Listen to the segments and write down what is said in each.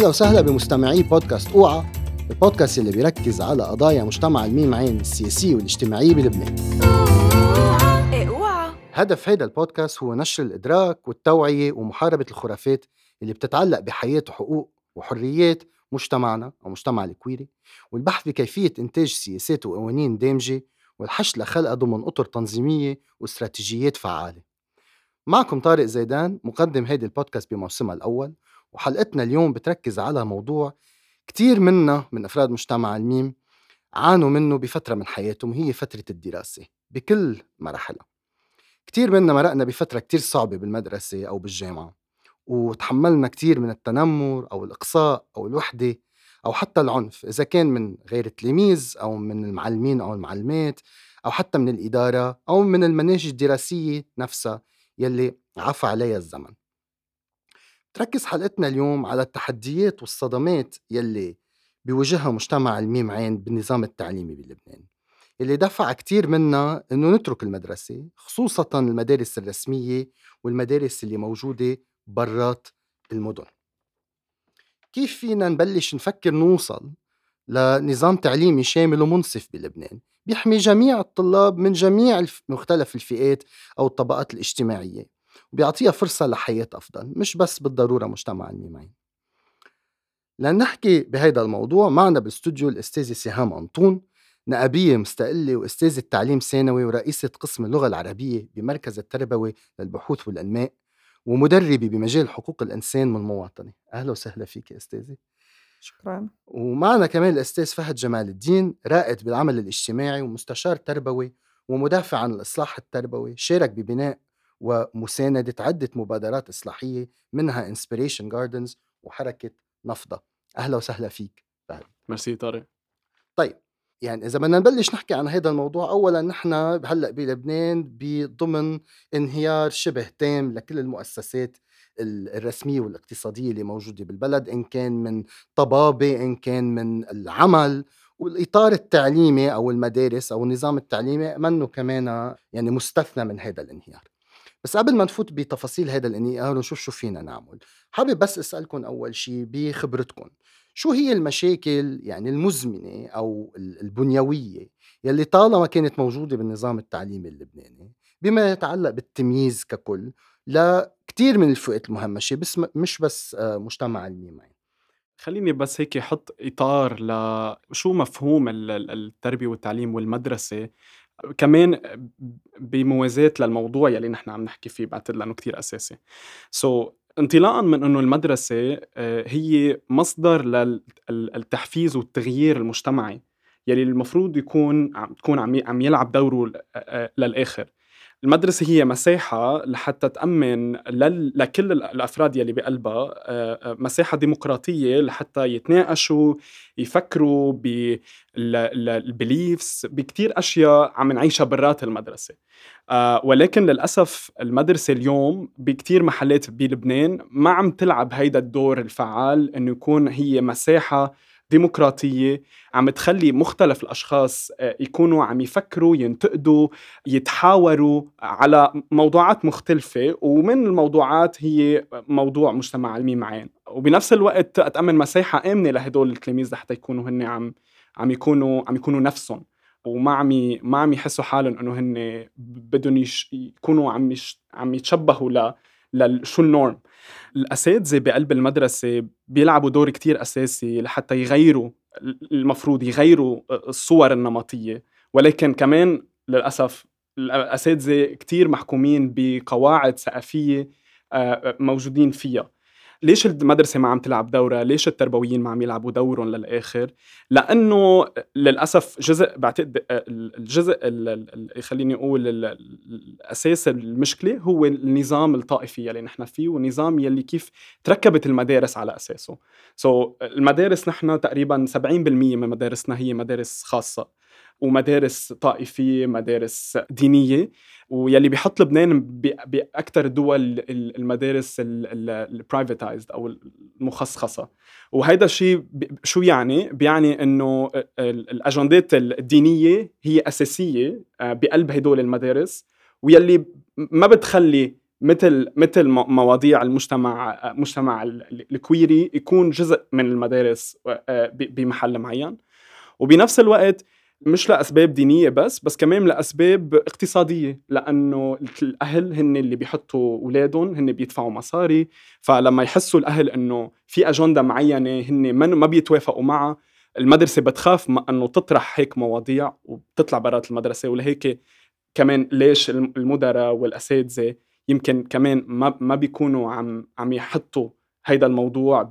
أهلا وسهلا بمستمعي بودكاست أوعى البودكاست اللي بيركز على قضايا مجتمع الميم عين السياسية والاجتماعية بلبنان هدف هذا البودكاست هو نشر الإدراك والتوعية ومحاربة الخرافات اللي بتتعلق بحياة وحقوق وحريات مجتمعنا أو مجتمع الكويري والبحث بكيفية إنتاج سياسات وقوانين دامجة والحشد لخلقها ضمن أطر تنظيمية واستراتيجيات فعالة. معكم طارق زيدان مقدم هيدي البودكاست بموسمها الأول وحلقتنا اليوم بتركز على موضوع كتير منا من أفراد مجتمع الميم عانوا منه بفترة من حياتهم هي فترة الدراسة بكل مراحلها. كتير منا مرقنا بفترة كتير صعبة بالمدرسة أو بالجامعة وتحملنا كتير من التنمر أو الإقصاء أو الوحدة أو حتى العنف إذا كان من غير التلاميذ أو من المعلمين أو المعلمات أو حتى من الإدارة أو من المناهج الدراسية نفسها يلي عفى عليها الزمن. تركز حلقتنا اليوم على التحديات والصدمات يلي بيواجهها مجتمع الميم عين بالنظام التعليمي بلبنان اللي دفع كتير منا إنه نترك المدرسة خصوصا المدارس الرسمية والمدارس اللي موجودة برات المدن. كيف فينا نبلش نفكر نوصل لنظام تعليمي شامل ومنصف بلبنان؟ بيحمي جميع الطلاب من جميع مختلف الفئات أو الطبقات الاجتماعية. وبيعطيها فرصة لحياة أفضل مش بس بالضرورة مجتمع النيمين لنحكي بهيدا الموضوع معنا بالاستوديو الأستاذة سهام أنطون نقابية مستقلة وأستاذة تعليم ثانوي ورئيسة قسم اللغة العربية بمركز التربوي للبحوث والأنماء ومدربة بمجال حقوق الإنسان والمواطنة أهلا وسهلا فيك أستاذة. شكرا. ومعنا كمان الأستاذ فهد جمال الدين رائد بالعمل الاجتماعي ومستشار تربوي ومدافع عن الإصلاح التربوي شارك ببناء ومساندة عدة مبادرات إصلاحية منها Inspiration Gardens وحركة نفضة. أهلا وسهلا فيك فهد. ميرسي طارق. طيب يعني إذا بدنا نبلش نحكي عن هذا الموضوع أولا نحن هلأ بلبنان بضمن انهيار شبه تام لكل المؤسسات الرسمية والاقتصادية اللي موجودة بالبلد إن كان من طبابة إن كان من العمل. والإطار التعليمي أو المدارس أو النظام التعليمي منه كمان يعني مستثنى من هذا الانهيار. بس قبل ما نفوت بتفاصيل هذا الانهيار ونشوف شو فينا نعمل حابب بس اسالكم أول شيء بخبرتكم شو هي المشاكل يعني المزمنة أو البنيوية يلي طالما كانت موجودة بالنظام التعليمي اللبناني بما يتعلق بالتمييز ككل لكثير من الفئات المهمشة بس مش بس آه، مجتمع الميمين خليني بس هيك أحط إطار لشو مفهوم التربية والتعليم والمدرسة كمان بموازاة للموضوع يلي نحن عم نحكي فيه بعتقد لأنه كتير أساسي. سو so, انطلاقا من إنه المدرسة آه، هي مصدر للتحفيز والتغيير المجتمعي يلي المفروض يكون عم تكون عم عم يلعب دوره للآخر. المدرسة هي مساحة لحتى تأمن لكل الأفراد يلي بقلبها آه، آه، مساحة ديمقراطية لحتى يتناقشوا يفكروا بالبليفز بكتير أشياء عم نعيشها برات المدرسة. آه، ولكن للأسف المدرسة اليوم بكتير محلات بلبنان ما عم تلعب هيدا الدور الفعال إنه يكون هي مساحة ديمقراطية عم تخلي مختلف الأشخاص آه، يكونوا عم يفكروا ينتقدوا يتحاوروا على موضوعات مختلفة ومن الموضوعات هي موضوع مجتمع علمي معين. وبنفس الوقت تأمن مساحة آمنة لهدول التلاميذ لحتى يكونوا هن عم عم يكونوا عم يكونوا نفسهم. وما عم ما عم يحسوا حالهم إنه هن بدهم يكونوا عم عم يتشبهوا لشو النورم؟ الأساتذة بقلب المدرسة بيلعبوا دور كتير أساسي لحتى يغيروا المفروض يغيروا الصور النمطية. ولكن كمان للأسف الأساتذة كتير محكومين بقواعد ثقافية آه، موجودين فيها. ليش المدرسة ما عم تلعب دورها ليش التربويين ما عم يلعبوا دورهم للآخر؟ لأنه للأسف جزء بعتقد الجزء خليني أقول الأساس المشكلة هو النظام الطائفي يلي نحن فيه والنظام يلي كيف تركبت المدارس على أساسه. so so, المدارس نحن تقريبا 70% من مدارسنا هي مدارس خاصة. ومدارس طائفية مدارس دينية ويلي بيحط لبنان باكثر دول المدارس ال privatized أو المخصصه وهيدا الشيء شو يعني؟ بيعني إنه الأجندات الدينية هي أساسية آه، بقلب هدول المدارس ويلي ما بتخلي مثل مثل مواضيع المجتمع مجتمع الكويري يكون جزء من المدارس آه، بمحل معين. وبنفس الوقت مش لأسباب دينية بس بس كمان لأسباب اقتصادية لأنه الأهل هن اللي بيحطوا أولادهم هن بيدفعوا مصاري فلما يحسوا الأهل إنه في أجندة معينة هن ما بيتوافقوا معها المدرسة بتخاف إنه تطرح هيك مواضيع وبتطلع برات المدرسة ولهيك كمان ليش المدراء والأساتذة يمكن كمان ما ما بيكونوا عم عم يحطوا هيدا الموضوع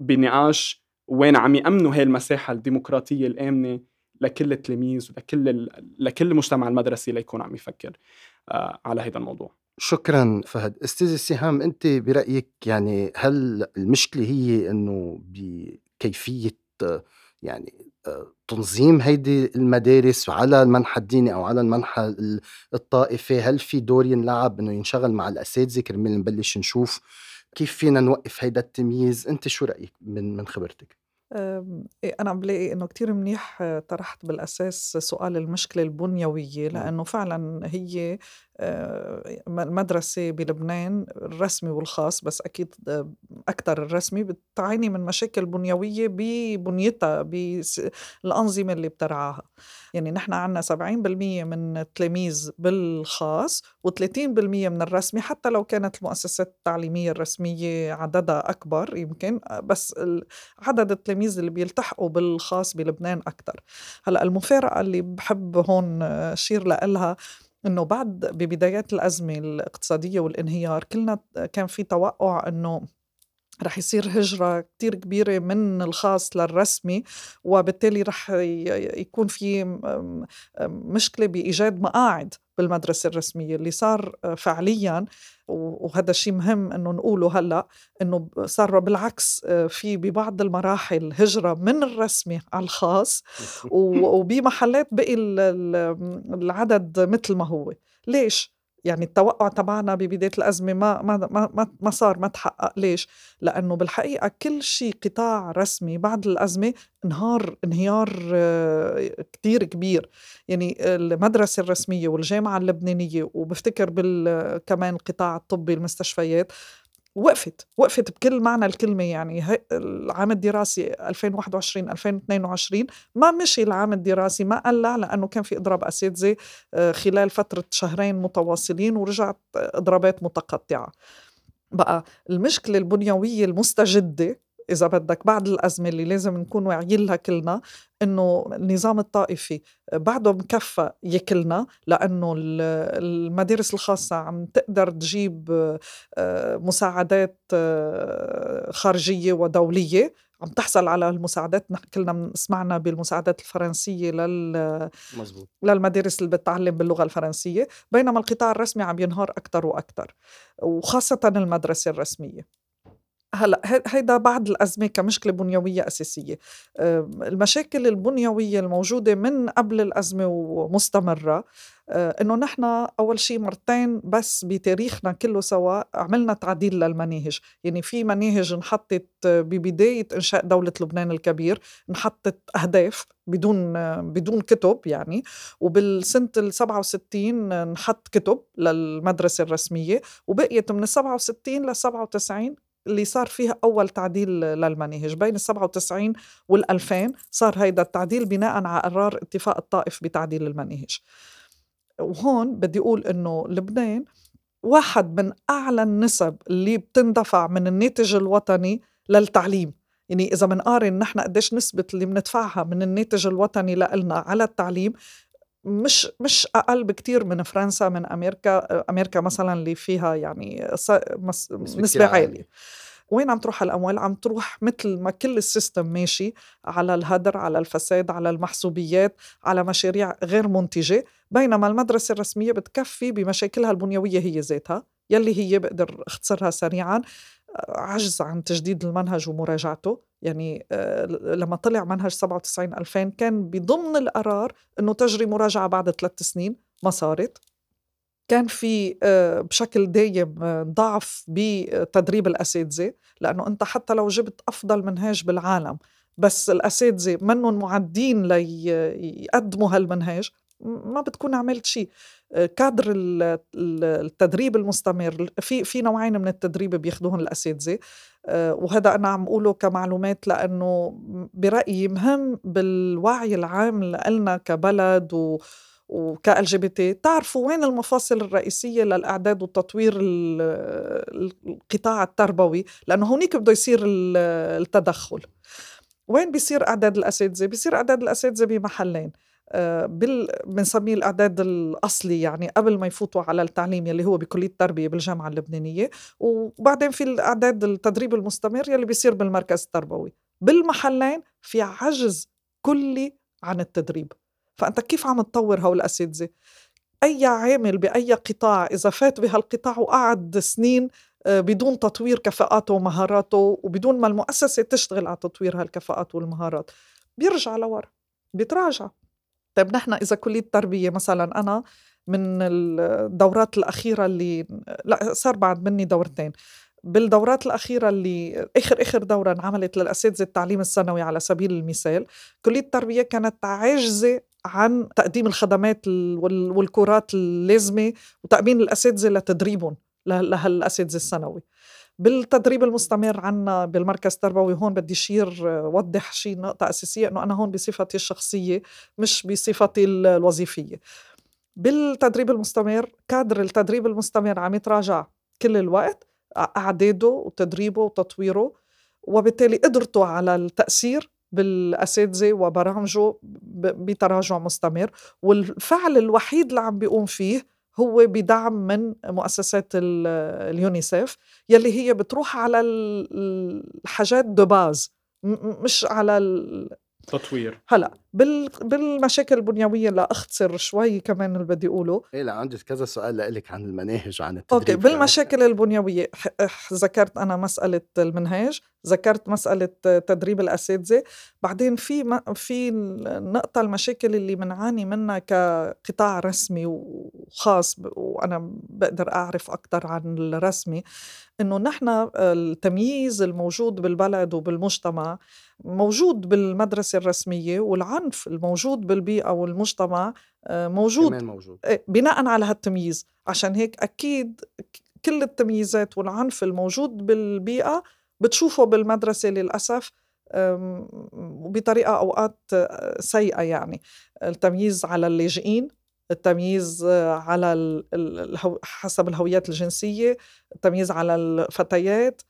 بنقاش وين عم يأمنوا هي المساحة الديمقراطية الآمنة لكل التلاميذ ولكل لكل المجتمع المدرسي ليكون عم يفكر آه، على هذا الموضوع. شكرا فهد. أستاذ السهام أنت برأيك يعني هل المشكلة هي إنه بكيفية يعني آه، تنظيم هيدي المدارس على المنحى الديني أو على المنحى الطائفي؟ هل في دور ينلعب إنه ينشغل مع الأساتذة؟ كرمال نبلش نشوف كيف فينا نوقف هيدا التمييز. أنت شو رأيك من من خبرتك؟ أنا بلاقي إنه كتير منيح طرحت بالأساس سؤال المشكلة البنيوية لأنه فعلا هي المدرسة بلبنان الرسمي والخاص بس أكيد أكثر الرسمي بتعاني من مشاكل بنيوية ببنيتها بالأنظمة اللي بترعاها. يعني نحن عنا 70% من التلاميذ بالخاص و30% من الرسمي حتى لو كانت المؤسسات التعليمية الرسمية عددها أكبر يمكن بس عدد التلاميذ اللي بيلتحقوا بالخاص بلبنان أكثر هلأ المفارقة اللي بحب هون أشير لها إنه بعد ببدايات الأزمة الإقتصادية والانهيار كلنا كان في توقع إنه رح يصير هجرة كتير كبيرة من الخاص للرسمي وبالتالي رح يكون في مشكلة بإيجاد مقاعد بالمدرسة الرسمية اللي صار فعليا. وهذا شيء مهم إنه نقوله هلأ إنه صار بالعكس في ببعض المراحل هجرة من الرسمي على الخاص وبمحلات بقي العدد مثل ما هو. ليش؟ يعني التوقع تبعنا ببداية الأزمة ما ما ما ما صار ما تحقق ليش؟ لأنه بالحقيقة كل شيء قطاع رسمي بعد الأزمة انهار انهيار آه، كتير كبير يعني المدرسة الرسمية والجامعة اللبنانية وبفتكر بال كمان القطاع الطبي المستشفيات وقفت وقفت بكل معنى الكلمة يعني. العام الدراسي 2021 2022 ما مشي العام الدراسي ما قلع لأنه كان في إضراب أساتذة آه، خلال فترة شهرين متواصلين ورجعت إضرابات متقطعة. بقى المشكلة البنيوية المستجدة إذا بدك بعد الأزمة اللي لازم نكون واعيين لها كلنا إنه النظام الطائفي بعده مكفى يكلنا لأنه المدارس الخاصة عم تقدر تجيب آه، مساعدات آه، خارجية ودولية. عم تحصل على المساعدات. نحن كلنا سمعنا بالمساعدات الفرنسية لل مزبوط. للمدارس اللي بتعلم باللغة الفرنسية بينما القطاع الرسمي عم ينهار أكثر وأكثر وخاصة المدرسة الرسمية. هلأ هيدا بعد الأزمة كمشكلة بنيوية أساسية. المشاكل البنيوية الموجودة من قبل الأزمة ومستمرة آه، إنه نحن أول شيء مرتين بس بتاريخنا كله سوا عملنا تعديل للمناهج. يعني في مناهج انحطت ببداية إنشاء دولة لبنان الكبير انحطت أهداف بدون بدون كتب يعني وبالسنة ال 67 انحط كتب للمدرسة الرسمية وبقيت من ال 67 ل 97 اللي صار فيها أول تعديل للمناهج بين ال 97 وال 2000 صار هيدا التعديل بناء على قرار اتفاق الطائف بتعديل المناهج وهون بدي أقول إنه لبنان واحد من أعلى النسب اللي بتندفع من الناتج الوطني للتعليم. يعني إذا بنقارن نحن قديش نسبة اللي بندفعها من الناتج الوطني لنا على التعليم مش مش أقل بكتير من فرنسا من أمريكا أمريكا مثلا اللي فيها يعني نسبه عالية. وين عم تروح الاموال عم تروح مثل ما كل السيستم ماشي على الهدر على الفساد على المحسوبيات على مشاريع غير منتجة بينما المدرسة الرسمية بتكفي بمشاكلها البنيوية هي ذاتها يلي هي بقدر اختصرها سريعا عجز عن تجديد المنهج ومراجعته. يعني آه، لما طلع منهج 97 2000 كان بضمن القرار إنه تجري مراجعة بعد ثلاث سنين ما صارت. كان في آه، بشكل دايم آه، ضعف بتدريب الأساتذة لأنه أنت حتى لو جبت أفضل منهاج بالعالم بس الأساتذة منهم معدين ليقدموا هالمنهاج ما بتكون عملت شيء كادر التدريب المستمر في في نوعين من التدريب بياخذوهم الأساتذة. وهذا أنا عم أقوله كمعلومات لأنه برأيي مهم بالوعي العام لنا كبلد و وك LGBT. تعرفوا وين المفاصل الرئيسية للأعداد وتطوير القطاع التربوي؟ لأنه هونيك بده يصير التدخل. وين بيصير أعداد الأساتذة؟ بيصير أعداد الأساتذة بمحلين. آه، بنسميه الأعداد الأصلي يعني قبل ما يفوتوا على التعليم يلي هو بكلية التربية بالجامعة اللبنانية. وبعدين في الأعداد التدريب المستمر يلي بيصير بالمركز التربوي. بالمحلين في عجز كلي عن التدريب. فأنت كيف عم تطور هول الأساتذة؟ أي عامل بأي قطاع إذا فات بهالقطاع وقعد سنين آه، بدون تطوير كفاءاته ومهاراته وبدون ما المؤسسة تشتغل على تطوير هالكفاءات والمهارات بيرجع لورا بيتراجع طيب نحن إذا كلية التربيه مثلا أنا من الدورات الأخيرة اللي لا صار بعد مني دورتين. بالدورات الأخيرة اللي آخر آخر دورة انعملت للأساتذة التعليم الثانوي على سبيل المثال كلية التربية كانت عاجزة عن تقديم الخدمات والكورات اللازمة وتأمين الأساتذة لتدريبهم لهالأساتذة الثانوي. بالتدريب المستمر عنا بالمركز التربوي هون بدي شير وضح شيء نقطة أساسية إنه أنا هون بصفتي الشخصية مش بصفتي الوظيفية. بالتدريب المستمر كادر التدريب المستمر عم يتراجع كل الوقت أعداده وتدريبه وتطويره وبالتالي قدرته على التأثير بالأساتذة وبرامجه بتراجع مستمر والفعل الوحيد اللي عم بيقوم فيه هو بدعم من مؤسسات اليونيسيف يلي هي بتروح على الحاجات de base مش على تطوير. هلا بال... بالمشاكل البنيوية لاختصر شوي كمان اللي بدي أقوله. إيه لا عندي كذا سؤال لك عن المناهج وعن التدريب okay بالمشاكل البنيوية ذكرت أنا مسألة المنهاج ذكرت مسألة تدريب الأساتذة بعدين في م... في نقطه المشاكل اللي بنعاني منها كقطاع رسمي وخاص وأنا بقدر أعرف أكثر عن الرسمي إنه نحن التمييز الموجود بالبلد وبالمجتمع موجود بالمدرسة الرسمية والعنف الموجود بالبيئة والمجتمع آه، موجود كمان موجود. إيه، بناء على هالتمييز. عشان هيك أكيد كل التمييزات والعنف الموجود بالبيئة بتشوفه بالمدرسة للأسف وبطريقة أوقات آه، سيئة يعني. التمييز على اللاجئين التمييز آه، على حسب الهويات الجنسية التمييز على الفتيات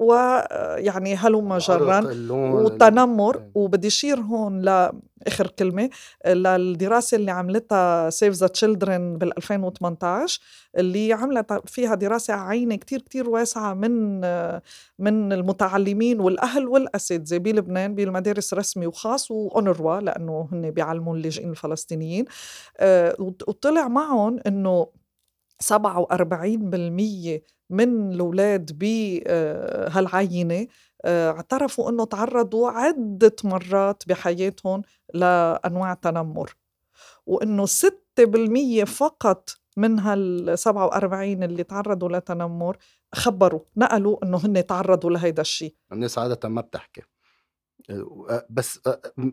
ويعني هلم جرا والتنمر إيه. وبدي اشير هون لآخر كلمة للدراسة اللي عملتها Save the Children بال 2018 اللي عملت فيها دراسة عينة كتير كتير واسعة من من المتعلمين والأهل والأساتذة بلبنان بالمدارس رسمي وخاص وأونروا لأنه هن بيعلموا اللاجئين الفلسطينيين آه، وطلع معهم إنه 47% من الأولاد بهالعينة آه، اعترفوا أنه تعرضوا عدة مرات بحياتهم لأنواع تنمر. وأنه 6% فقط من هال 47 اللي تعرضوا لتنمر خبروا نقلوا إنه هن تعرضوا لهيدا الشيء الناس عادة ما بتحكي. آه، بس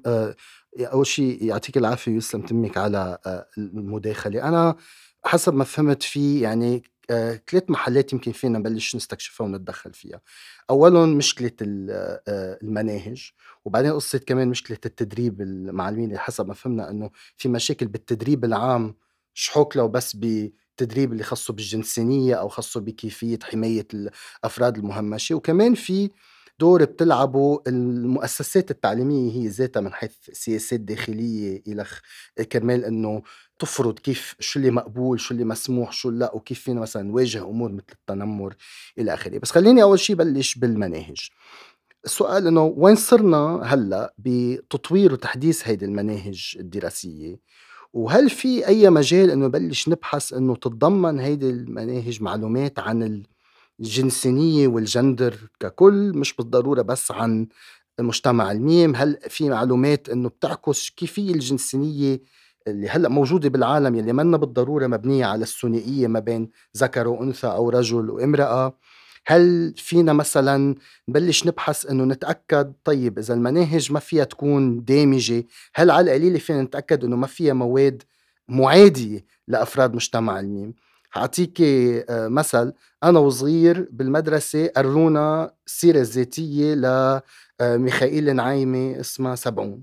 آه، أول شيء يعطيك العافية ويسلم تمك على المداخلة. أنا حسب ما فهمت في يعني آه، ثلاث محلات يمكن فينا نبلش نستكشفها ونتدخل فيها. أولهم مشكلة آه، المناهج وبعدين قصة كمان مشكلة التدريب المعلمين حسب ما فهمنا أنه في مشاكل بالتدريب العام شحوك لو بس بالتدريب اللي خصه بالجنسانية أو خصه بكيفية حماية الأفراد المهمشة. وكمان في دور بتلعبه المؤسسات التعليمية هي ذاتها من حيث سياسات داخلية إلى كرمال إنه تفرض كيف شو اللي مقبول شو اللي مسموح شو لا وكيف فينا مثلا نواجه أمور مثل التنمر إلى آخره. بس خليني أول شيء بلش بالمناهج. السؤال إنه وين صرنا هلأ بتطوير وتحديث هيدي المناهج الدراسية؟ وهل في أي مجال إنه نبلش نبحث إنه تتضمن هيدي المناهج معلومات عن الجنسانيه والجندر ككل مش بالضرورة بس عن المجتمع الميم. هل في معلومات إنه بتعكس كيف هي الجنسانيه اللي هلأ موجودة بالعالم يلي منا بالضرورة مبنية على الثنائية ما بين ذكر وأنثى أو رجل وامرأة؟ هل فينا مثلا نبلش نبحث إنه نتأكد طيب إذا المناهج ما فيها تكون دامجة هل على القليله فينا نتأكد إنه ما فيها مواد معادية لأفراد مجتمع الميم؟ حاعطيك آه، مثل. أنا وصغير بالمدرسة قرونا السيره الذاتية لميخائيل آه، نعيمة اسمها سبعون.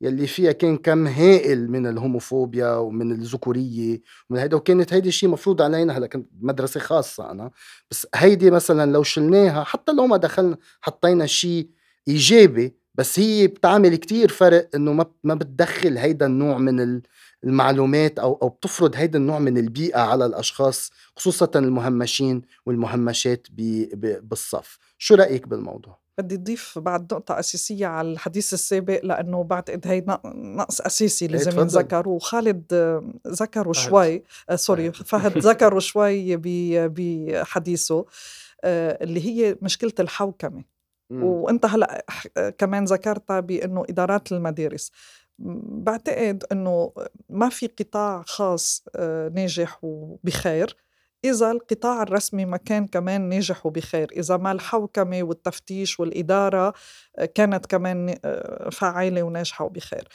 يلي فيها كان كم هائل من الهوموفوبيا ومن الذكورية ومن هيدا وكانت هيدي شيء مفروض علينا هلأ كنت مدرسة خاصة أنا. بس هيدي مثلا لو شلناها حتى لو ما دخلنا حطينا شيء إيجابي بس هي بتعمل كتير فرق إنه ما ما بتدخل هيدا النوع من المعلومات أو أو بتفرض هيدا النوع من البيئة على الأشخاص خصوصا المهمشين والمهمشات بالصف. شو رأيك بالموضوع؟ بدي أضيف بعد نقطة أساسية على الحديث السابق لأنه بعتقد هي نقص أساسي إيه، لازم ينذكر. وخالد ذكره شوي آه سوري فهد. ذكره شوي بحديثه آه اللي هي مشكلة الحوكمة. وأنت هلأ كمان ذكرتها بأنه إدارات المدارس. بعتقد إنه ما في قطاع خاص آه، ناجح وبخير. إذا القطاع الرسمي ما كان كمان ناجح وبخير إذا ما الحوكمة والتفتيش والإدارة آه، كانت كمان آه، فعالة وناجحة وبخير.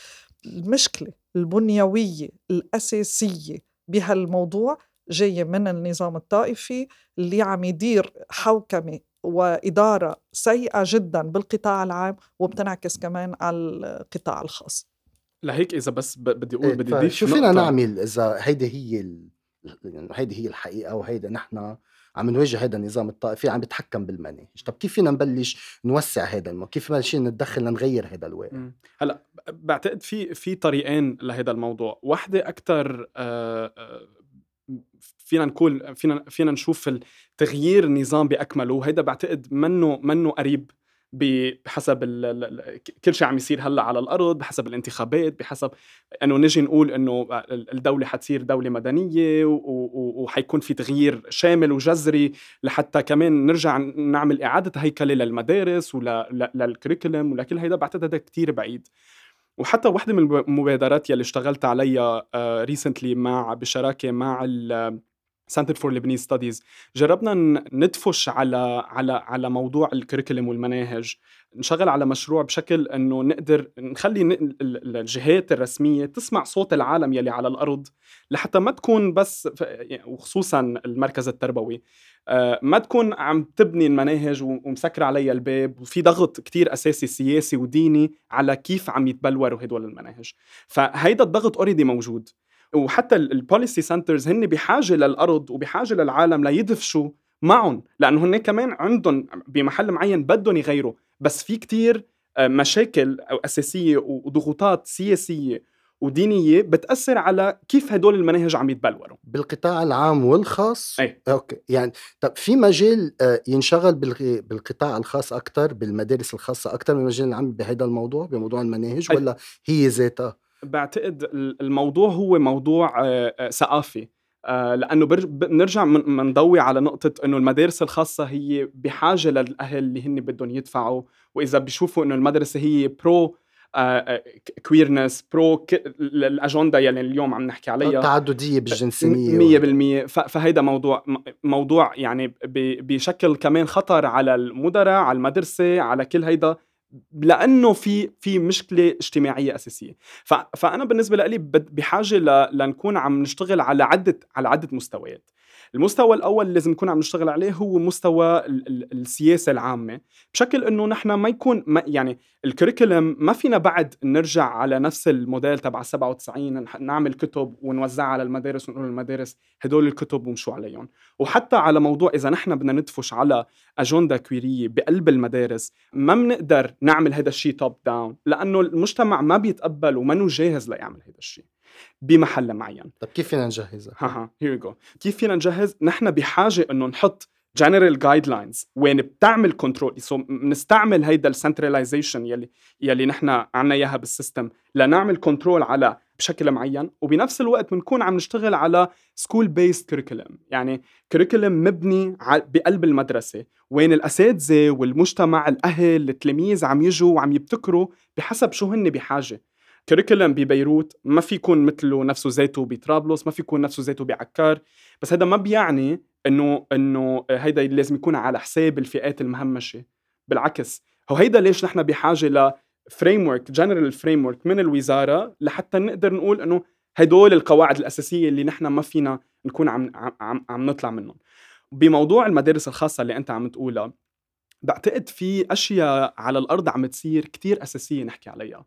المشكلة البنيوية الأساسية بهالموضوع جاية من النظام الطائفي اللي عم يدير حوكمة وإدارة سيئة جدا بالقطاع العام وبتنعكس كمان على القطاع الخاص. لهيك إذا بس بدي أقول بدي أضيف شو فينا نعمل إذا هيدي هي ال... يعني هيدي هي الحقيقة وهيدا نحن عم نواجه هذا النظام الطائفي عم بيتحكم بالمناهج طب كيف فينا نبلش نوسع هذا المو كيف بلشين نتدخل لنغير هذا الواقع هلأ بعتقد في في طريقين لهذا الموضوع. واحدة أكثر آه، آه، فينا نقول فينا فينا نشوف التغيير النظام بأكمله. وهيدا بعتقد منه منه قريب. بحسب كل شيء عم يصير هلأ على الأرض بحسب الانتخابات بحسب إنه نجي نقول إنه الدولة حتصير دولة مدنية وحيكون في تغيير شامل وجذري لحتى كمان نرجع نعمل إعادة هيكلة للمدارس ولل curriculum ولكل هيدا بعتقد هذا كثير بعيد. وحتى وحدة من المبادرات يلي اشتغلت عليها recently مع بشراكة مع Centre for Lebanese Studies جربنا ندفش على على على موضوع ال curriculum والمناهج. نشغل على مشروع بشكل إنه نقدر نخلي الجهات الرسمية تسمع صوت العالم يلي على الأرض لحتى ما تكون بس وخصوصا المركز التربوي. آه، ما تكون عم تبني المناهج ومسكر عليها الباب وفي ضغط كتير أساسي سياسي وديني على كيف عم يتبلوروا هدول المناهج. فهيدا الضغط already موجود. وحتى ال policy centers هن بحاجة للأرض وبحاجة للعالم ليدفشوا معهم. لأنه هن كمان عندهم بمحل معين بدهم يغيروا. بس في كتير آه، مشاكل أو أساسية وضغوطات سياسية ودينية بتأثر على كيف هدول المناهج عم يتبلوروا. بالقطاع العام والخاص؟ أي. أوكي. يعني طب في مجال آه، ينشغل بالقطاع الخاص أكثر بالمدارس الخاصة أكثر من المجال العام بهذا الموضوع بموضوع المناهج ولا هي ذاتها بعتقد الموضوع هو موضوع آه، آه، ثقافي. آه، لأنه بنرجع بنضوي على نقطة إنه المدارس الخاصة هي بحاجة للأهل اللي هن بدهم يدفعوا. وإذا بيشوفوا إنه المدرسة هي pro queerness pro الاجنده يلي اليوم عم نحكي عليها. التعدديه بالجنسية 100% فهيدا موضوع موضوع يعني بشكل كمان خطر على المدراء على المدرسة على كل هيدا. لأنه في في مشكلة اجتماعية أساسية. فأنا بالنسبة لي بحاجة لنكون عم نشتغل على عدة على عدة مستويات. المستوى الأول اللي لازم نكون عم نشتغل عليه هو مستوى السياسة العامة. بشكل إنه نحن ما يكون ما يعني ال curriculum ما فينا بعد نرجع على نفس الموديل تبع 97 نعمل كتب ونوزعها على المدارس ونقول للمدارس هدول الكتب ومشوا عليهم. وحتى على موضوع إذا نحن بدنا ندفش على اجنده كويريه بقلب المدارس ما بنقدر نعمل هذا الشيء top down لأنه المجتمع ما بيتقبل ومنه جاهز ليعمل هذا الشيء بمحل معين. طيب كيف فينا نجهزها؟ ها ها here you go كيف فينا نجهز؟ نحن بحاجة إنه نحط general guidelines وين بتعمل control so بنستعمل هيدا ال centralization يلي يلي نحن عنا إياها بال system لنعمل control على بشكل معين. وبنفس الوقت بنكون عم نشتغل على school-based curriculum يعني curriculum مبني بقلب المدرسة. وين الأساتذة والمجتمع الأهل التلاميذ عم يجوا وعم يبتكروا بحسب شو هن بحاجة. curriculum ببيروت ما في يكون مثله نفسه زيته بطرابلس ما في يكون نفسه زيته بعكار بس هذا ما بيعني إنه إنه هيدا لازم يكون على حساب الفئات المهمشة. بالعكس هو هيدا ليش نحن بحاجة ل framework general framework من الوزارة لحتى نقدر نقول إنه هدول القواعد الأساسية اللي نحن ما فينا نكون عم عم عم نطلع منهم. بموضوع المدارس الخاصة اللي أنت عم تقولها بعتقد في أشياء على الأرض عم تصير كتير أساسية نحكي عليها.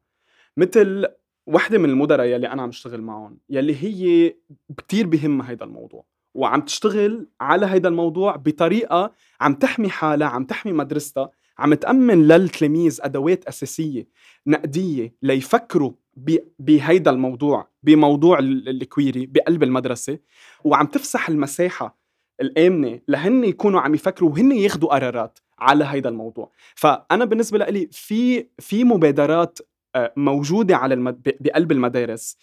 مثل وحدة من المدراء يلي أنا عم أشتغل معهم يلي هي كتير بهمها هيدا الموضوع وعم تشتغل على هيدا الموضوع بطريقة عم تحمي حالها عم تحمي مدرستها عم تأمن للتلاميذ أدوات أساسية نقدية ليفكروا بهيدا الموضوع بموضوع الكويري بقلب المدرسة وعم تفسح المساحة الآمنة لهن يكونوا عم يفكروا وهن ياخذوا قرارات على هيدا الموضوع. فأنا بالنسبة لي في في مبادرات آه، موجودة على المد... بقلب المدارس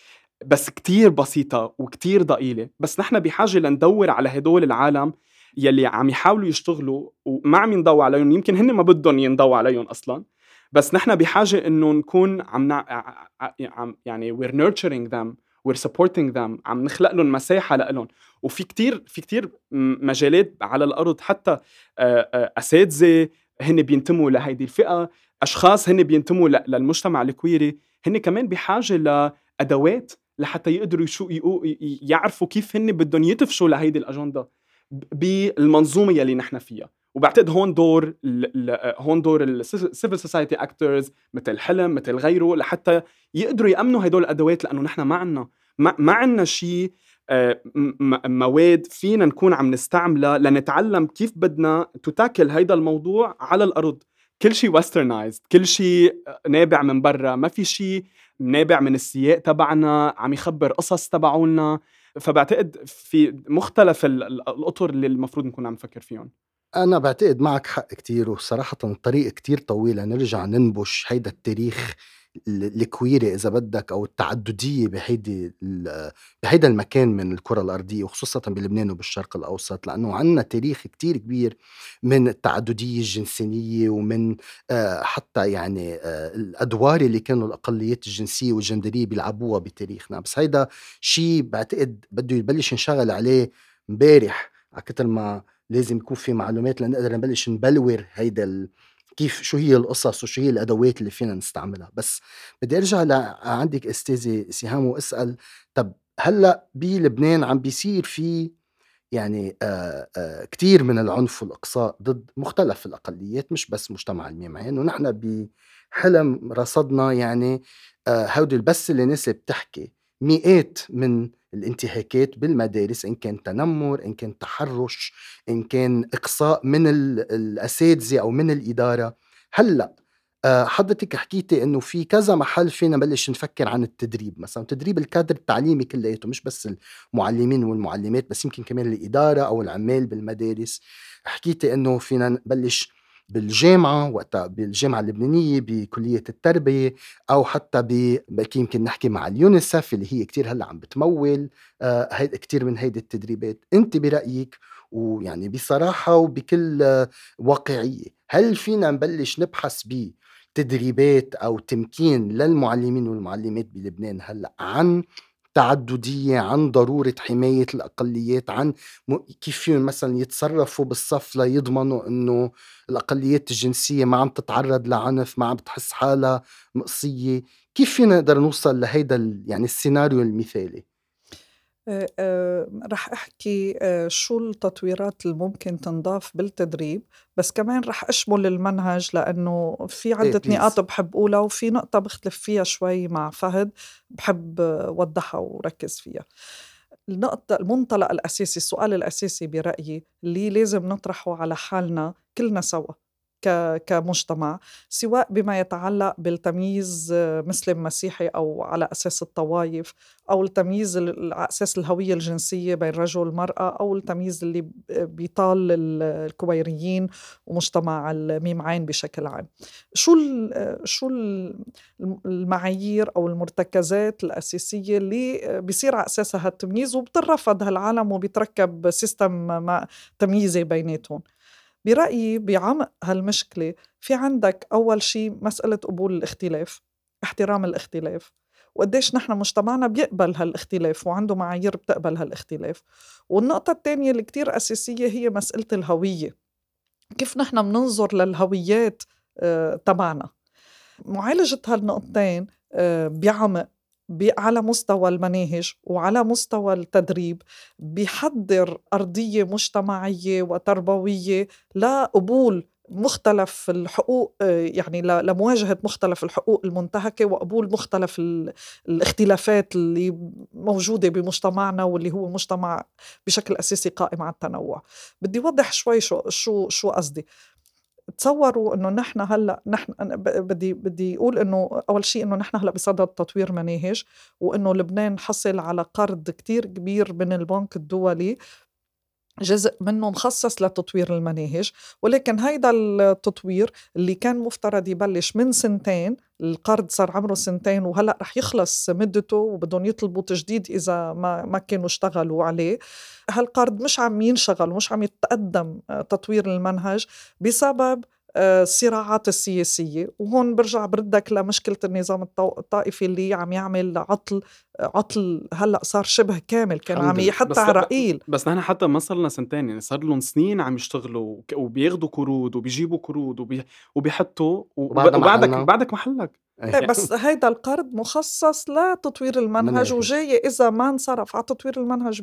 بس كتير بسيطة وكتير ضئيلة. بس نحن بحاجة لندور على هدول العالم يلي عم يحاولوا يشتغلوا وما عم ينضووا عليهم. يمكن هن ما بدهم ينضووا عليهم أصلا. بس نحن بحاجة انه نكون عم نع... يعني we're nurturing them we're supporting them عم نخلق لهم مساحة لهم وفي كتير في كتير مجالات على الأرض حتى أساتذة هن بينتموا لهيدي الفئة. أشخاص هن بينتموا للمجتمع الكويري هن كمان بحاجة لأدوات لحتى يقدروا شو يعرفوا كيف هن بدهم يتفشوا لهيدي الأجندة بالمنظومة يلي نحن فيها. وبعتقد هون دور هون دور ال civil society actors مثل حلم مثل غيره لحتى يقدروا يأمنوا هدول الأدوات لأنه نحن ما عنا ما عنا شيء آه، مواد فينا نكون عم نستعملها لنتعلم كيف بدنا ن tackle هيدا الموضوع على الأرض. كل شيء westernized كل شيء نابع من برا ما في شيء نابع من السياق تبعنا عم يخبر قصص تبعولنا. فبعتقد في مختلف الأطر اللي المفروض نكون عم نفكر فيهم. أنا بعتقد معك حق كتير وصراحة الطريق كتير طويلة نرجع ننبش هيدا التاريخ الكويري إذا بدك أو التعددية بهيدي بهيدا المكان من الكرة الأرضية وخصوصا بلبنان وبالشرق الأوسط لأنه عندنا تاريخ كتير كبير من التعددية الجنسية ومن آه، حتى يعني آه، الأدوار اللي كانوا الأقليات الجنسية والجندرية بيلعبوها بتاريخنا. بس هيدا شيء بعتقد بده يبلش نشغل عليه امبارح على كتر ما لازم يكون في معلومات لنقدر نبلش نبلور هيدا كيف شو هي القصص وشو هي الأدوات اللي فينا نستعملها. بس بدي أرجع لعندك أستاذة سهام وأسأل طب هلأ بلبنان عم بيصير في يعني آآ آآ كتير من العنف والإقصاء ضد مختلف الأقليات مش بس مجتمع الميمعين ونحن بحلم رصدنا يعني هودي البس اللي الناس بتحكي مئات من الانتهاكات بالمدارس إن كان تنمر إن كان تحرش إن كان إقصاء من الأساتذة أو من الإدارة. هلأ آه، حضرتك حكيتي إنه في كذا محل فينا نبلش نفكر عن التدريب. مثلا تدريب الكادر التعليمي كلياته مش بس المعلمين والمعلمات بس يمكن كمان الإدارة أو العمال بالمدارس. حكيتي إنه فينا نبلش بالجامعة وقتها بالجامعة اللبنانية بكلية التربية أو حتى بلكي يمكن نحكي مع اليونيسف اللي هي كتير هلأ عم بتمول آه كتير من هيدي التدريبات. أنت برأيك ويعني بصراحة وبكل واقعية هل فينا نبلش نبحث ب تدريبات أو تمكين للمعلمين والمعلمات بلبنان هلأ عن تعددية عن ضرورة حماية الأقليات عن كيف فيهم مثلا يتصرفوا بالصف ليضمنوا أنه الأقليات الجنسية ما عم تتعرض لعنف ما عم بتحس حالها مقصية. كيف فينا نقدر نوصل لهيدا يعني السيناريو المثالي؟ رح أحكي آه، شو التطويرات اللي ممكن تنضاف بالتدريب بس كمان رح أشمل المنهج لأنه في إيه، عدة نقاط بحب أقولها وفي نقطة بختلف فيها شوي مع فهد بحب وضحها وركز فيها. النقطة المنطلق الأساسي السؤال الأساسي برأيي اللي لازم نطرحه على حالنا كلنا سوا. كمجتمع سواء بما يتعلق بالتمييز مسلم مسيحي أو على أساس الطوائف أو التمييز على أساس الهوية الجنسية بين رجل والمراه أو التمييز اللي بيطال الكويريين ومجتمع الميم عين بشكل عام. شو شو المعايير أو المرتكزات الأساسية اللي بيصير على أساسها التمييز وبترفض هالعالم وبيتركب system تمييزي بيناتهم؟ برأيي بعمق هالمشكلة في عندك أول شيء مسألة قبول الاختلاف احترام الاختلاف. وقديش نحن مجتمعنا بيقبل هالاختلاف وعنده معايير بتقبل هالاختلاف. والنقطة الثانية اللي كتير أساسية هي مسألة الهوية. كيف نحن بننظر للهويات آه، تبعنا؟ معالجة هالنقطتين آه، بعمق على مستوى المناهج وعلى مستوى التدريب بيحضر أرضية مجتمعية وتربوية لقبول مختلف الحقوق يعني لمواجهة مختلف الحقوق المنتهكة وقبول مختلف الاختلافات اللي موجودة بمجتمعنا واللي هو مجتمع بشكل أساسي قائم على التنوع. بدي أوضح شوي شو شو شو قصدي. تصوروا إنه نحن هلأ نحن بدي بدي أقول إنه أول شيء إنه نحن هلأ بصدد تطوير مناهج وإنه لبنان حصل على قرض كتير كبير من البنك الدولي جزء منه مخصص لتطوير المناهج ولكن هيدا التطوير اللي كان مفترض يبلش من سنتين القرض صار عمره سنتين وهلأ رح يخلص مدته وبدهم يطلبوا تجديد إذا ما ما كانوا اشتغلوا عليه. هالقرض مش عم ينشغل ومش عم يتقدم تطوير المنهج بسبب الصراعات السياسية. وهون برجع بردك لمشكلة النظام الطائفي اللي عم يعمل عطل عطل هلأ صار شبه كامل كان عم يحط على رقيل. بس نحن حتى ما صار لنا سنتين يعني صار لهم سنين عم يشتغلوا وبياخذوا قروض وبيجيبوا قروض وبي... وبيحطوا وبعدك بعدك محلك إيه، بس هيدا القرض مخصص لتطوير المنهج وجاي إذا ما انصرف على تطوير المنهج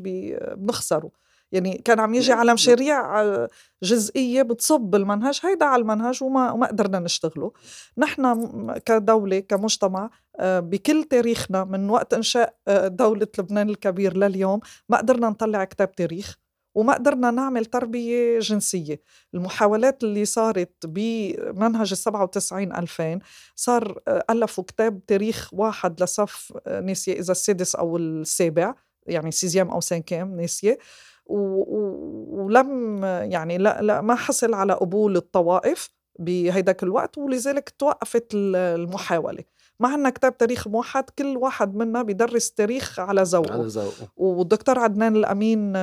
بنخسره. يعني كان عم يجي على مشاريع آه، جزئية بتصب المنهج هيدا على المنهج وما وما قدرنا نشتغله. نحن كدولة كمجتمع آه، بكل تاريخنا من وقت إنشاء آه، دولة لبنان الكبير لليوم ما قدرنا نطلع كتاب تاريخ وما قدرنا نعمل تربية جنسية. المحاولات اللي صارت بمنهج ال 97 2000 صار ألفوا كتاب تاريخ واحد لصف ناسية إذا السادس أو السابع يعني سيزيام أو سانكام ناسية ولم يعني لا, لا ما حصل على قبول الطوائف بهيداك الوقت ولذلك توقفت المحاولة. ما عندنا كتاب تاريخ موحد كل واحد منا بيدرس تاريخ على ذوقه. على ذوقه. والدكتور عدنان الأمين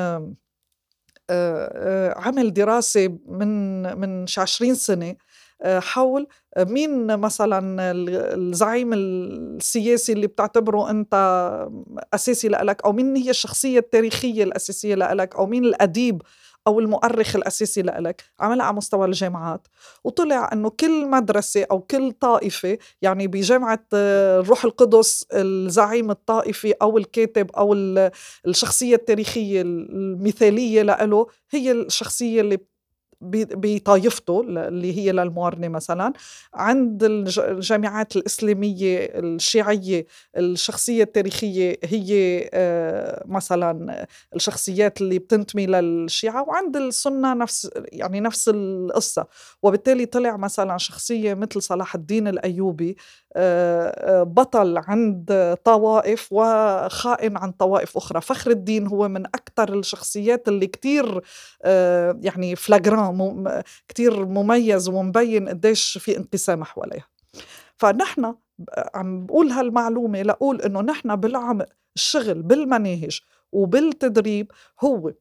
عمل دراسة من من 20 سنة حول مين مثلا الزعيم السياسي اللي بتعتبره أنت أساسي لك أو مين هي الشخصية التاريخية الأساسية لك أو مين الأديب أو المؤرخ الأساسي لك عملها على مستوى الجامعات. وطلع إنه كل مدرسة أو كل طائفة يعني بجامعة الروح القدس الزعيم الطائفي أو الكاتب أو الشخصية التاريخية المثالية له هي الشخصية اللي بطائفته اللي هي للموارنة مثلا عند الجامعات الإسلامية الشيعية الشخصية التاريخية هي آه، مثلا الشخصيات اللي بتنتمي للشيعة وعند السنة نفس يعني نفس القصة. وبالتالي طلع مثلا شخصية مثل صلاح الدين الأيوبي آه، آه، بطل عند طوائف وخائن عن طوائف أخرى. فخر الدين هو من أكثر الشخصيات اللي كتير يعني فلاجران كتير مميز ومبين قديش في انقسام حواليها. فنحن عم بقول هالمعلومة لأقول إنه نحن بالعمق الشغل بالمناهج وبالتدريب هو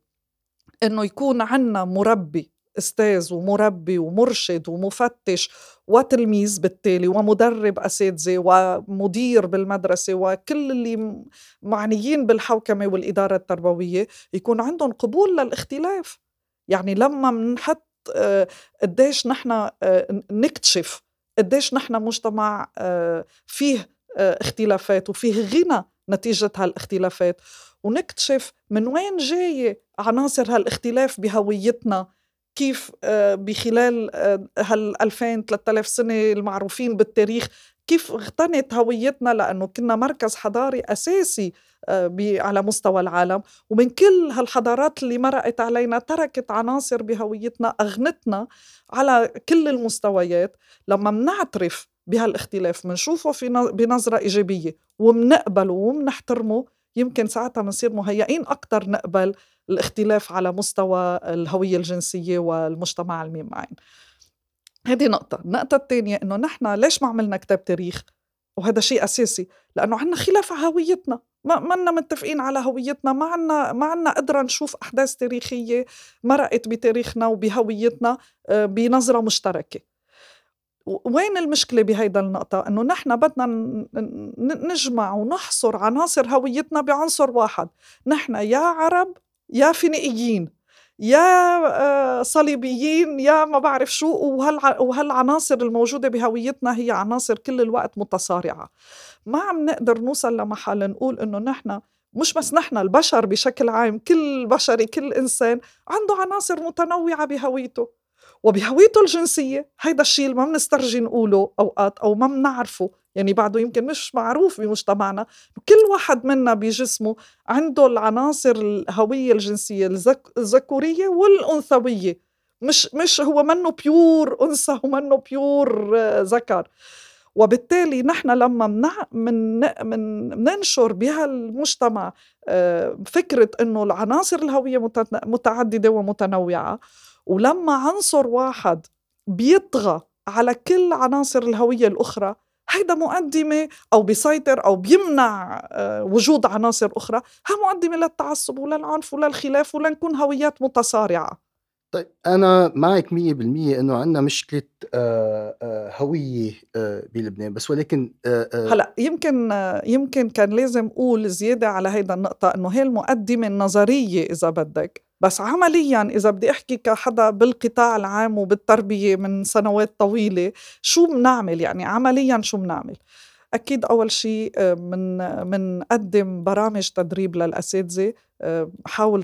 إنه يكون عنا مربي أستاذ ومربي ومرشد ومفتش وتلميذ بالتالي ومدرب أساتذة ومدير بالمدرسة وكل اللي معنيين بالحوكمة والإدارة التربوية يكون عندهم قبول للاختلاف. يعني لما بنحط آه، قديش نحن آه، نكتشف قديش نحن مجتمع آه، فيه اختلافات وفيه غنى نتيجة هالاختلافات ونكتشف من وين جاية عناصر هالاختلاف بهويتنا كيف بخلال هال 2000 3000 سنة المعروفين بالتاريخ كيف اغتنت هويتنا؟ لأنه كنا مركز حضاري أساسي آه، على مستوى العالم. ومن كل هالحضارات اللي مرقت علينا تركت عناصر بهويتنا أغنتنا على كل المستويات. لما منعترف بهالاختلاف منشوفه في بنظرة إيجابية ومنقبله ومنحترمه يمكن ساعتها بنصير مهيئين أكثر نقبل الاختلاف على مستوى الهوية الجنسية والمجتمع المين معين هذه نقطة. النقطة الثانية إنه نحن ليش ما عملنا كتاب تاريخ؟ وهذا شيء أساسي لأنه عنا خلاف على هويتنا. ما منا متفقين على هويتنا ما عنا ما عنا قدرة نشوف أحداث تاريخية مرقت بتاريخنا وبهويتنا آه، بنظرة مشتركة. وين المشكلة بهيدا النقطة؟ إنه نحن بدنا نجمع ونحصر عناصر هويتنا بعنصر واحد، نحن يا عرب يا فينيقيين. يا آه، صليبيين يا ما بعرف شو وهالعناصر الموجودة بهويتنا هي عناصر كل الوقت متصارعة. ما عم نقدر نوصل لمحل نقول إنه نحن مش بس نحن البشر بشكل عام كل بشري كل إنسان عنده عناصر متنوعة بهويته. وبهويته الجنسية هيدا الشيء اللي ما بنسترجي نقوله أوقات أو ما بنعرفه. يعني بعده يمكن مش معروف بمجتمعنا كل واحد منا بجسمه عنده العناصر الهوية الجنسية الذكورية والأنثوية. مش مش هو منه بيور أنثى ومنه بيور آه، ذكر. وبالتالي نحن لما من ننشر بهالمجتمع آه، فكرة إنه العناصر الهوية متعددة ومتنوعة ولما عنصر واحد بيطغى على كل عناصر الهوية الأخرى هيدا مقدمة أو بيسيطر أو بيمنع آه، وجود عناصر أخرى. ها مقدمة للتعصب وللعنف وللخلاف ولنكون هويات متصارعة طيب أنا معك مية بالمية إنه عندنا مشكلة هوية بلبنان بس ولكن هلأ يمكن يمكن كان لازم أقول زيادة على هيدا النقطة إنه هي المقدمة النظرية إذا بدك. بس عمليا إذا بدي أحكي كحدا بالقطاع العام وبالتربية من سنوات طويلة شو بنعمل يعني عمليا شو بنعمل أكيد أول شيء من منقدم برامج تدريب للأساتذة حاول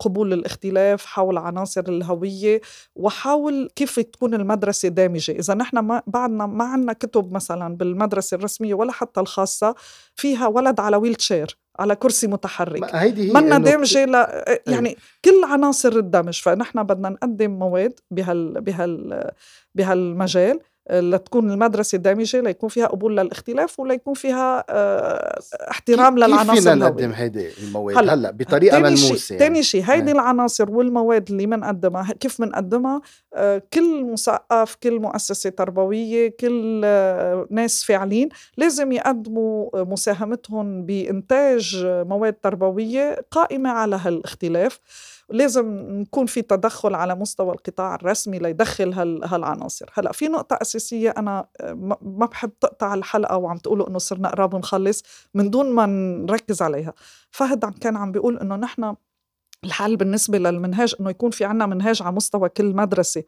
قبول الاختلاف حول عناصر الهوية وحاول كيف تكون المدرسة دامجة. إذا نحن ما بعدنا ما عندنا كتب مثلا بالمدرسة الرسمية ولا حتى الخاصة فيها ولد على ويل تشير على كرسي متحرك. هيدي هي منا دامجة ل... إيه. يعني كل عناصر الدمج. فنحن بدنا نقدم مواد بهال بهال بهالمجال. لتكون المدرسة دامجة ليكون فيها قبول للاختلاف وليكون فيها آه احترام للعناصر كيف فينا نقدم هيدي المواد؟ هلأ, هلأ بطريقة ملموسة يعني. تاني شيء هيدي العناصر والمواد اللي بنقدمها كيف بنقدمها آه كل مثقف كل مؤسسة تربوية كل آه ناس فاعلين لازم يقدموا مساهمتهم بإنتاج مواد تربوية قائمة على هالاختلاف. لازم نكون في تدخل على مستوى القطاع الرسمي ليدخل هالعناصر. هلأ في نقطة أساسية أنا ما بحب تقطع الحلقة وعم تقولوا إنه صرنا قراب نخلص من دون ما نركز عليها. فهد كان عم بيقول إنه نحن الحل بالنسبة للمنهاج إنه يكون في عنا منهاج على مستوى كل مدرسة.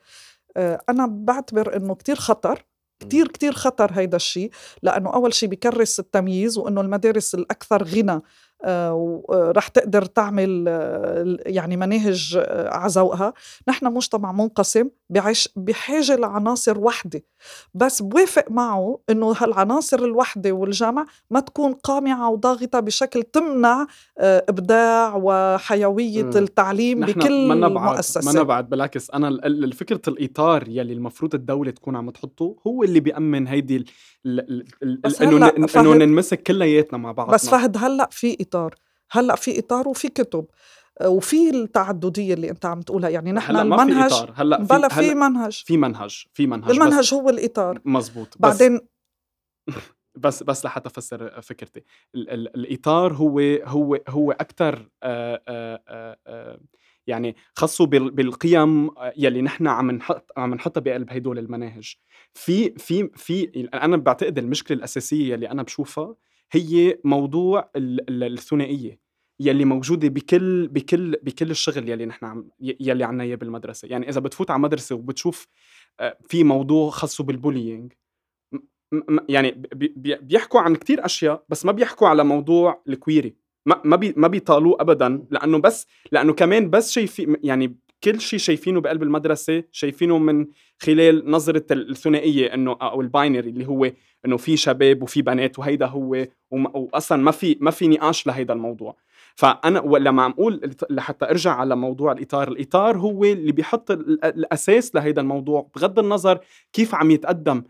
آه، أنا بعتبر إنه كتير خطر كتير كتير خطر هيدا الشيء لأنه أول شيء بكرس التمييز وأنه المدارس الأكثر غنى. رح تقدر تعمل يعني مناهج على ذوقها. نحن مجتمع منقسم بعيش بحاجة لعناصر وحدة. بس بوافق معه إنه هالعناصر الوحدة والجمع ما تكون قامعة وضاغطة بشكل تمنع إبداع وحيوية م. التعليم بكل ما مؤسسة ما بعد بالعكس. أنا الفكرة الإطار يلي المفروض الدولة تكون عم تحطه هو اللي بيأمن هيدي إنه إنه ننمسك كلياتنا مع بعض بس فهد هلأ في إطار هلأ في إطار وفي كتب وفي التعددية اللي أنت عم تقولها. يعني نحن هلأ المنهج ما في إطار. هلأ في بلا في منهج. في منهج في منهج المنهج هو الإطار. مزبوط بعدين بس بس لحتى افسر فكرتي. ال ال الإطار هو هو هو أكثر يعني خصه بالقيم يلي نحن عم نحط عم نحطها بقلب هدول المناهج. في في في أنا بعتقد المشكلة الأساسية يلي أنا بشوفها هي موضوع الثنائية يلي موجودة بكل بكل بكل الشغل يلي نحن عم يلي عنا إياه بالمدرسة. يعني إذا بتفوت على مدرسة وبتشوف آه، في موضوع خاصه بال bullying يعني بيحكوا عن كتير أشياء بس ما بيحكوا على موضوع الكويري. ما ما بي ما بيطالوه ابدا لأنه بس لأنه كمان بس شايفين يعني كل شيء شايفينه بقلب المدرسة شايفينه من خلال نظرة الثنائية إنه أو ال binary اللي هو إنه في شباب وفي بنات وهيدا هو واصلا ما في ما في نقاش لهيدا الموضوع. فأنا لما عم أقول لحتى أرجع على موضوع الإطار الإطار هو اللي بيحط الأساس لهيدا الموضوع بغض النظر كيف عم يتقدم. آه، آه،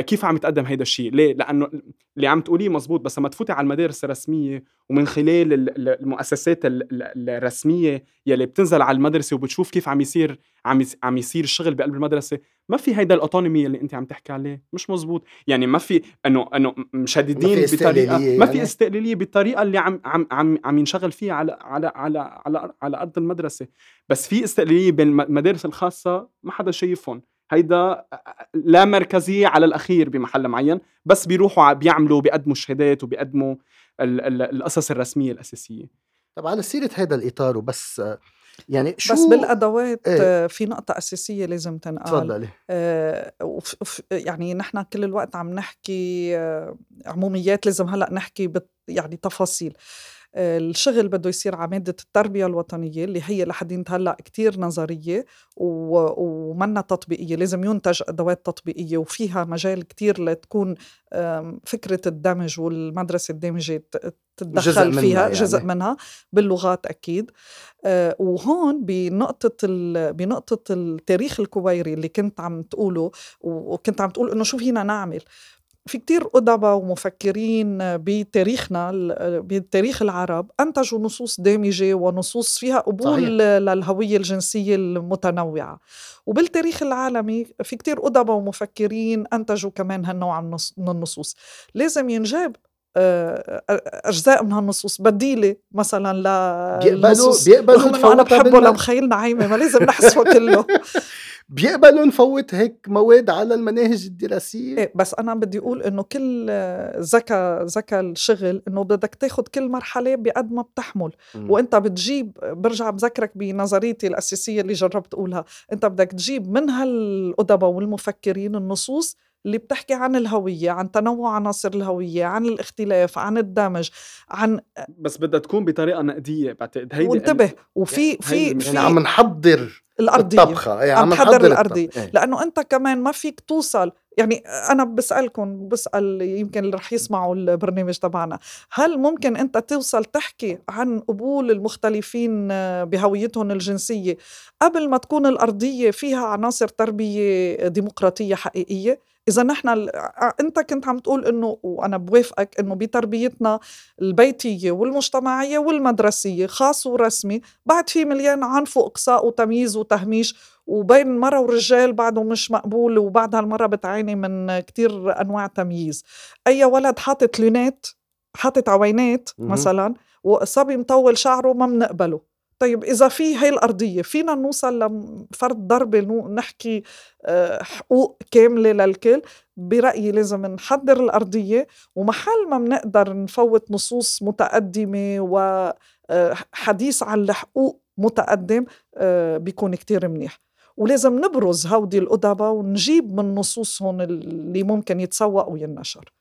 كيف عم يتقدم هيدا الشيء؟ ليه؟ لأنه اللي عم تقوليه مزبوط بس لما تفوتي على المدارس الرسمية ومن خلال المؤسسات الرسمية يلي بتنزل على المدرسة وبتشوف كيف عم يصير عم عم يصير الشغل بقلب المدرسة ما في هيدا الاوتونومي اللي أنت عم تحكي عليه. مش مزبوط. يعني ما في إنه إنه مشددين بطريقه ما في يعني؟ استقلالية بالطريقة اللي عم عم عم عم ينشغل فيها على على على على, على أرض المدرسة. بس في استقلالية بين المدارس الخاصة ما حدا شايفهم. هيدا لا مركزي على الأخير بمحل معين بس بيروحوا بيعملوا بيقدموا الشهادات وبيقدموا القصص الرسمية الأساسية. طب على سيرة هذا الإطار وبس يعني شو بس بالأدوات إيه؟ في نقطة أساسية لازم تنقال. تفضلي. آه يعني نحن كل الوقت عم نحكي عموميات لازم هلأ نحكي يعني تفاصيل. الشغل بده يصير على مادة التربية الوطنية اللي هي لحد هلأ كتير نظرية ومنا تطبيقية لازم ينتج أدوات تطبيقية وفيها مجال كتير لتكون فكرة الدمج والمدرسة الدامجة تتدخل جزء فيها يعني. جزء منها باللغات أكيد آه، وهون بنقطة بنقطة التاريخ الكويري اللي كنت عم تقوله وكنت عم تقول إنه شو فينا نعمل في كتير أدباء ومفكرين بتاريخنا بتاريخ العرب أنتجوا نصوص دامجة ونصوص فيها قبول صحيح. للهوية الجنسية المتنوعة. وبالتاريخ العالمي في كتير أدباء ومفكرين أنتجوا كمان هالنوع من النصوص. لازم ينجاب آه، أجزاء من هالنصوص بديلة مثلا ل بيقبلوا بيقبلوا أنا بحبه لمخيل نعيمه ما لازم نحسفه كله. بيقبلوا نفوت هيك مواد على المناهج الدراسية؟ إيه بس أنا بدي أقول إنه كل ذكى ذكى الشغل إنه بدك تاخذ كل مرحلة بقد ما بتحمل. م. وإنت بتجيب برجع بذكرك بنظريتي الأساسية اللي جربت أقولها. إنت بدك تجيب من هالأدباء والمفكرين النصوص اللي بتحكي عن الهوية عن تنوع عناصر الهوية عن الاختلاف عن الدمج عن بس بدها تكون بطريقة نقدية بعتقد. هيدي وانتبه وفي في في يعني عم نحضر الأرضية. الطبخة. يعني عم نحضر الأرضية. إيه. لأنه أنت كمان ما فيك توصل. يعني أنا بسألكم بسأل يمكن اللي رح يسمعوا البرنامج تبعنا. هل ممكن أنت توصل تحكي عن قبول المختلفين بهويتهم الجنسية قبل ما تكون الأرضية فيها عناصر تربية ديمقراطية حقيقية؟ إذا نحن أنت كنت عم تقول إنه وأنا بوافقك إنه بتربيتنا البيتية والمجتمعية والمدرسية خاص ورسمي بعد في مليان عنف واقصاء وتمييز وتهميش وبين المرأة والرجال بعده مش مقبول وبعد هالمرة بتعاني من كتير أنواع تمييز. أي ولد حاطط لونات حاطط عوينات مثلا وصبي مطول شعره ما بنقبله طيب إذا في هاي الأرضية فينا نوصل لفرد ضربة نحكي آه، حقوق كاملة للكل. برأيي لازم نحضر الأرضية ومحل ما بنقدر نفوت نصوص متقدمة وحديث آه، عن الحقوق متقدم آه، بيكون كتير منيح. ولازم نبرز هودي الأدباء ونجيب من نصوصهم اللي ممكن يتسوق وينشر.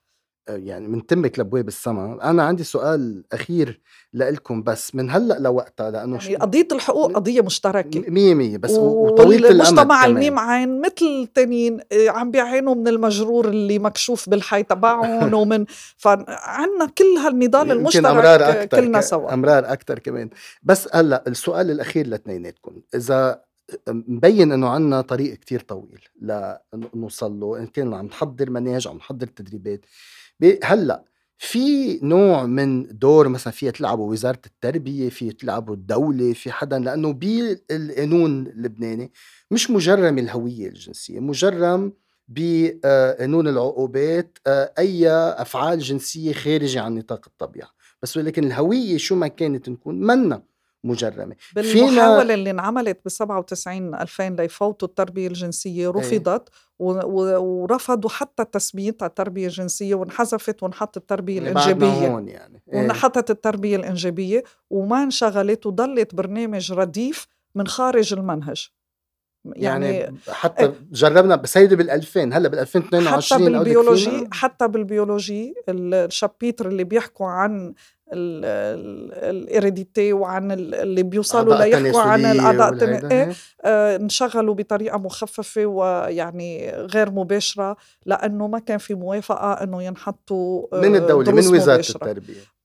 يعني من تمك لأبواب السما. أنا عندي سؤال أخير لكم بس من هلأ لوقتها لأنه يعني قضية الحقوق قضية مشتركة. مية مية بس وطويلة الأمد المجتمع الميم عين مثل التانيين آه، عم بيعانوا من المجرور اللي مكشوف بالحي تبعهم ومن فعنا كل هالنضال المشترك أمرار أكتر كلنا سوا. أمرار أكثر كمان. بس هلأ السؤال الأخير لاثنيناتكم إذا مبين إنه عندنا طريق كتير طويل لنوصل له إن كان عم نحضر مناهج عم نحضر تدريبات هلأ في نوع من دور مثلا فيها تلعبوا وزارة التربية في تلعبوا الدولة في حدا لأنه بالقانون اللبناني مش مجرم الهوية الجنسية مجرم بقانون العقوبات آه، أي أفعال جنسية خارجة عن نطاق الطبيعة. بس ولكن الهوية شو ما كانت نكون منا مجرمة بالمحاولة اللي انعملت ب 97 2000 ليفوتوا التربية الجنسية إيه. رفضت ورفضوا حتى تسميتها تربيه جنسيه وانحذفت وانحط التربية الإنجابية هون يعني إيه. وانحطت التربية الإنجابية وما انشغلت وضلت برنامج رديف من خارج المنهج يعني, يعني حتى. جربنا بس هيدي بال 2000 هلا بال 2022 حتى بالبيولوجي حتى بالبيولوجي ال chapitre اللي بيحكوا عن ال heredity وعن اللي بيوصلوا ليحكوا عن الاعضاء التناسلية آه انشغلوا بطريقة مخففة ويعني غير مباشرة لأنه ما كان في موافقة إنه ينحطوا آه من الدولة من وزارة مباشرة. التربية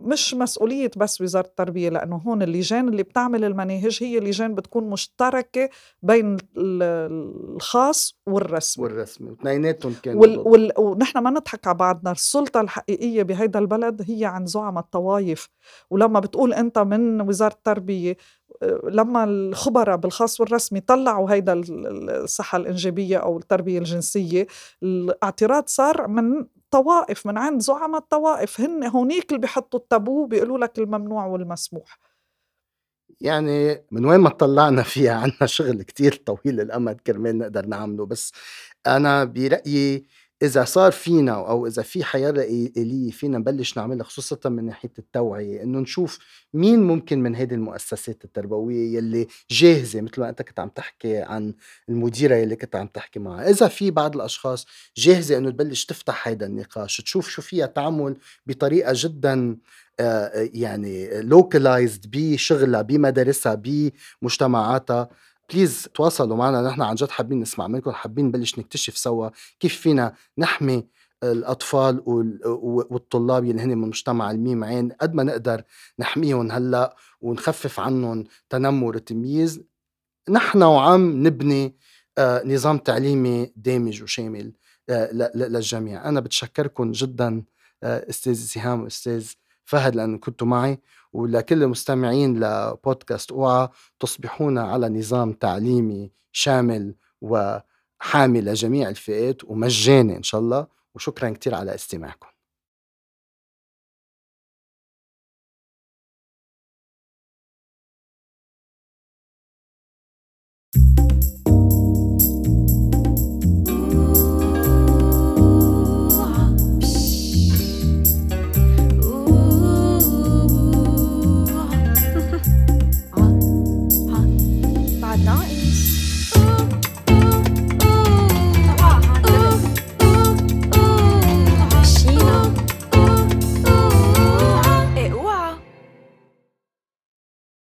مش مسؤولية بس وزارة التربية لأنه هون اللجان اللي بتعمل المناهج هي لجان بتكون مشتركة بين الخاص والرسمي. والرسمي واثنيناتهم كانوا وال... وال... ونحن ما نضحك على بعضنا السلطة الحقيقية بهيدا البلد هي عن زعماء الطوايف ولما بتقول أنت من وزارة التربية لما الخبراء بالخاص والرسمي طلعوا هيدا الصحة الإنجابية أو التربية الجنسية الاعتراض صار من طوائف من عند زعماء الطوائف هن هونيك اللي بيحطوا التابو بيقولوا لك الممنوع والمسموح. يعني من وين ما طلعنا فيها عنا شغل كتير طويل الأمد كرمال نقدر نعمله بس أنا برأيي إذا صار فينا أو إذا في حياة آلية فينا نبلش نعملها خصوصا من ناحية التوعية إنه نشوف مين ممكن من هيدي المؤسسات التربوية يلي جاهزة مثل ما أنت كنت عم تحكي عن المديرة يلي كنت عم تحكي معها. إذا في بعض الأشخاص جاهزة إنه تبلش تفتح هيدا النقاش تشوف شو فيها تعمل بطريقة جدا آه، يعني localized بشغلها بمدارسها بمجتمعاتها. please تواصلوا معنا نحن عن جد حابين نسمع منكم حابين نبلش نكتشف سوا كيف فينا نحمي الأطفال والطلاب اللي هن من مجتمع الميم عين قد ما نقدر نحميهم هلأ ونخفف عنهم تنمر التمييز. نحن وعم نبني آه، نظام تعليمي دامج وشامل آه، للجميع. أنا بتشكركم جدا آه، أستاذ سهام وأستاذ فهد لأن كنتوا معي. ولكل المستمعين لبودكاست أوعى تصبحون على نظام تعليمي شامل وحامي لجميع الفئات ومجاني إن شاء الله. وشكرا كتير على استماعكم.